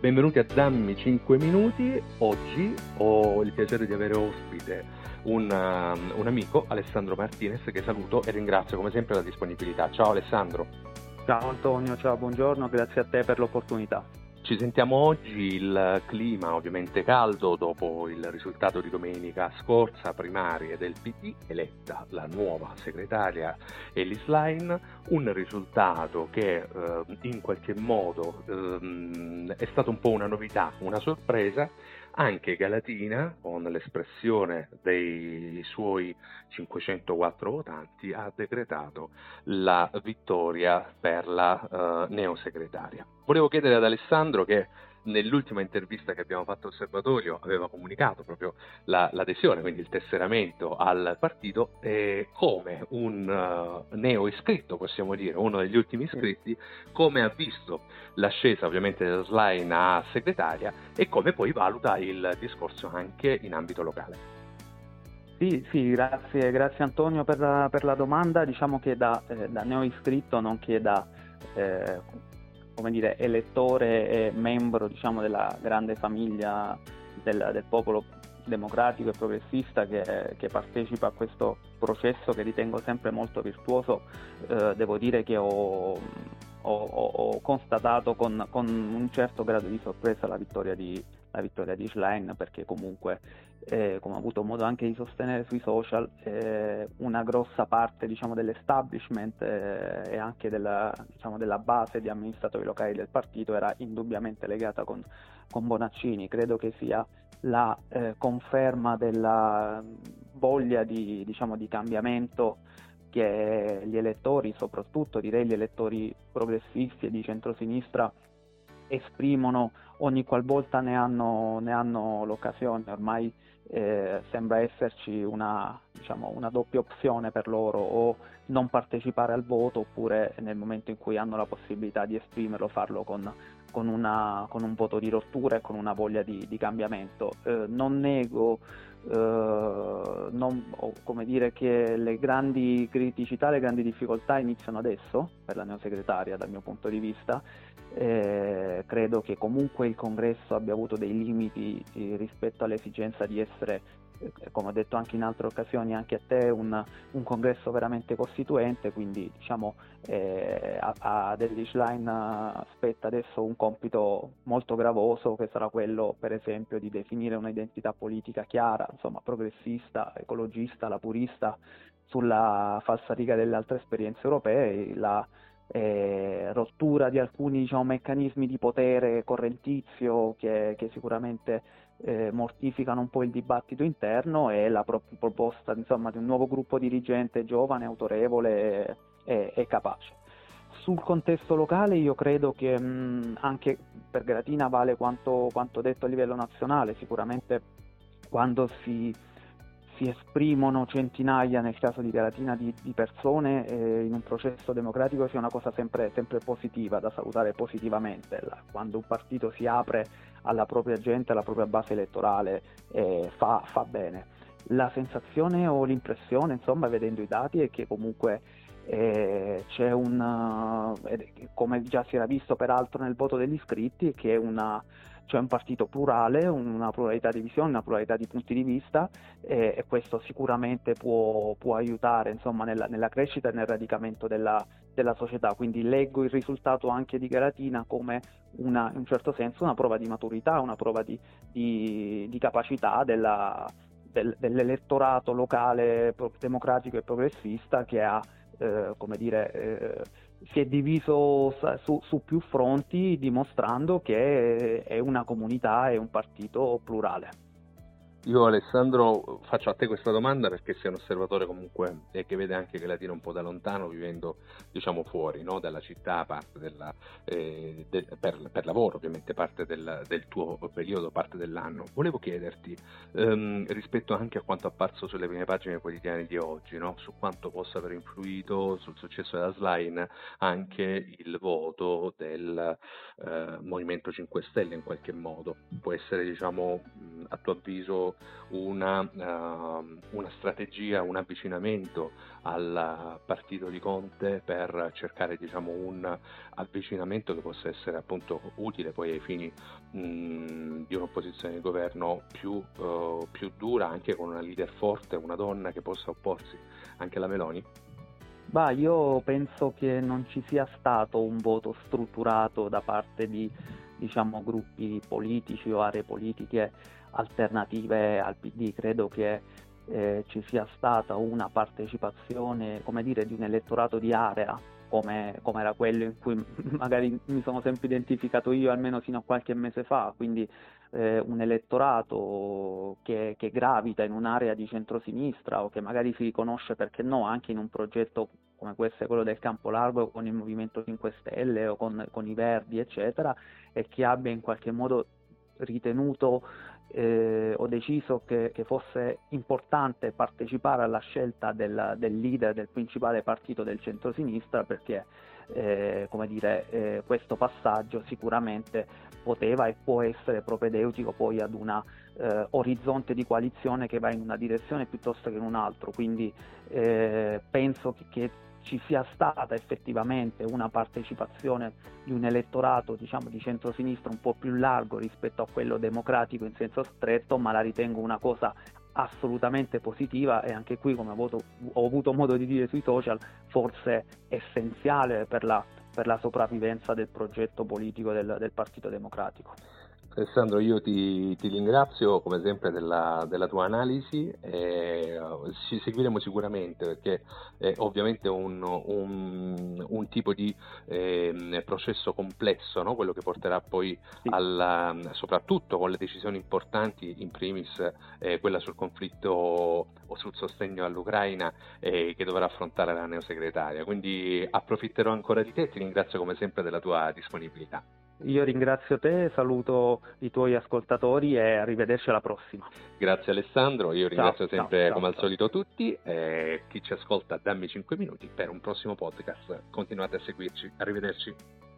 Benvenuti a Dammi 5 Minuti. Oggi ho il piacere di avere ospite un, um, un, amico, Alessandro Martinez, che saluto e ringrazio come sempre la disponibilità. Ciao Alessandro. Ciao Antonio, ciao, buongiorno, grazie a te per l'opportunità. Ci sentiamo oggi, il clima ovviamente caldo dopo il risultato di domenica scorsa, primarie del PD, eletta la nuova segretaria Ellis Line, un risultato che eh, in qualche modo eh, è stato un po' una novità, una sorpresa, anche Galatina, con l'espressione dei suoi 504 votanti, ha decretato la vittoria per la uh, neosegretaria. Volevo chiedere ad Alessandro che nell'ultima intervista che abbiamo fatto all'Osservatorio aveva comunicato proprio la, l'adesione, quindi il tesseramento al partito, e come un uh, neo iscritto, possiamo dire, uno degli ultimi iscritti, come ha visto l'ascesa ovviamente della Slime a segretaria e come poi valuta il discorso anche in ambito locale. Sì, sì, grazie, grazie Antonio per la, per la, domanda. Diciamo che da, eh, da neo iscritto, nonché da eh, come dire, elettore e membro diciamo, della grande famiglia del, del popolo democratico e progressista che, che, partecipa a questo processo che ritengo sempre molto virtuoso, eh, devo dire che ho, ho, ho constatato con, con, un certo grado di sorpresa la vittoria di, la vittoria di Schlein perché comunque eh, come ho avuto modo anche di sostenere sui social eh, una grossa parte diciamo, dell'establishment eh, e anche della, diciamo, della, base di amministratori locali del partito era indubbiamente legata con, con Bonaccini credo che sia la eh, conferma della voglia di, diciamo, di cambiamento che gli elettori, soprattutto direi gli elettori progressisti e di centrosinistra, esprimono ogni qualvolta ne hanno, ne hanno l'occasione. Ormai eh, sembra esserci una, diciamo, una, doppia opzione per loro o non partecipare al voto oppure nel momento in cui hanno la possibilità di esprimerlo farlo con, con, una, con un voto di rottura e con una voglia di, di cambiamento. Eh, non nego non, come dire, che le grandi criticità, le grandi difficoltà iniziano adesso per la neosegretaria dal mio punto di vista. Eh, credo che comunque il congresso abbia avuto dei limiti eh, rispetto all'esigenza di essere eh, come ho detto anche in altre occasioni, anche a te, un, un congresso veramente costituente, quindi diciamo eh, a, a Deadlish Line spetta adesso un compito molto gravoso che sarà quello per esempio di definire un'identità politica chiara, insomma progressista, ecologista, lapurista, sulla falsariga delle altre esperienze europee, la eh, rottura di alcuni diciamo, meccanismi di potere correntizio che, che sicuramente eh, mortificano un po' il dibattito interno e la pro- proposta insomma, di un nuovo gruppo dirigente giovane, autorevole e, e capace. Sul contesto locale io credo che mh, anche per Gratina vale quanto, quanto detto a livello nazionale, sicuramente quando si si esprimono centinaia, nel caso di Galatina, di, di persone eh, in un processo democratico sia una cosa sempre, sempre positiva, da salutare positivamente. La, quando un partito si apre alla propria gente, alla propria base elettorale, eh, fa, fa, bene. La sensazione o l'impressione, insomma, vedendo i dati, è che comunque eh, c'è un, eh, come già si era visto peraltro nel voto degli iscritti, che è una cioè un partito plurale, una pluralità di visioni, una pluralità di punti di vista e, e questo sicuramente può, può aiutare insomma, nella, nella, crescita e nel radicamento della, della, società. Quindi leggo il risultato anche di Galatina come una, in un certo senso una prova di maturità, una prova di, di, di capacità della, del, dell'elettorato locale democratico e progressista che ha eh, come dire, eh, si è diviso su, su, più fronti dimostrando che è una comunità e un partito plurale. Io Alessandro faccio a te questa domanda perché sei un osservatore comunque e che vede anche che Latino un po' da lontano vivendo diciamo fuori no? dalla città, parte della, eh, de, per, per, lavoro ovviamente, parte del, del, tuo periodo, parte dell'anno. Volevo chiederti ehm, rispetto anche a quanto apparso sulle prime pagine quotidiane di oggi, no? su quanto possa aver influito sul successo della Slime anche il voto del eh, Movimento 5 Stelle in qualche modo. Può essere diciamo a tuo avviso una, uh, una, strategia, un avvicinamento al partito di Conte per cercare diciamo, un avvicinamento che possa essere appunto utile poi ai fini mh, di un'opposizione di governo più, uh, più dura, anche con una leader forte, una donna che possa opporsi anche alla Meloni? Bah, io penso che non ci sia stato un voto strutturato da parte di diciamo, gruppi politici o aree politiche alternative al PD. Credo che eh, ci sia stata una partecipazione, come dire, di un elettorato di area, come, come, era quello in cui magari mi sono sempre identificato io, almeno fino a qualche mese fa, quindi eh, un elettorato che, che, gravita in un'area di centrosinistra o che magari si riconosce, perché no, anche in un progetto come può essere quello del campo largo con il Movimento 5 Stelle o con, con i Verdi, eccetera, e che abbia in qualche modo ritenuto eh, ho deciso che, che, fosse importante partecipare alla scelta del, del, leader del principale partito del centro-sinistra perché eh, come dire, eh, questo passaggio sicuramente poteva e può essere propedeutico poi ad un eh, orizzonte di coalizione che va in una direzione piuttosto che in un'altra, quindi eh, penso che, che ci sia stata effettivamente una partecipazione di un elettorato diciamo, di centrosinistra un po' più largo rispetto a quello democratico in senso stretto, ma la ritengo una cosa assolutamente positiva e anche qui, come ho avuto, modo di dire sui social, forse essenziale per la, per la sopravvivenza del progetto politico del, del Partito Democratico. Alessandro, io ti, ti, ringrazio come sempre della, della tua analisi, eh, ci seguiremo sicuramente perché è ovviamente un, un, un tipo di eh, processo complesso, no? quello che porterà poi alla, soprattutto con le decisioni importanti, in primis eh, quella sul conflitto o sul sostegno all'Ucraina eh, che dovrà affrontare la neosegretaria. Quindi approfitterò ancora di te e ti ringrazio come sempre della tua disponibilità. Io ringrazio te, saluto i tuoi ascoltatori e arrivederci alla prossima. Grazie Alessandro, io ringrazio ciao, sempre ciao, come ciao, al solito tutti e chi ci ascolta dammi 5 minuti per un prossimo podcast. Continuate a seguirci, arrivederci.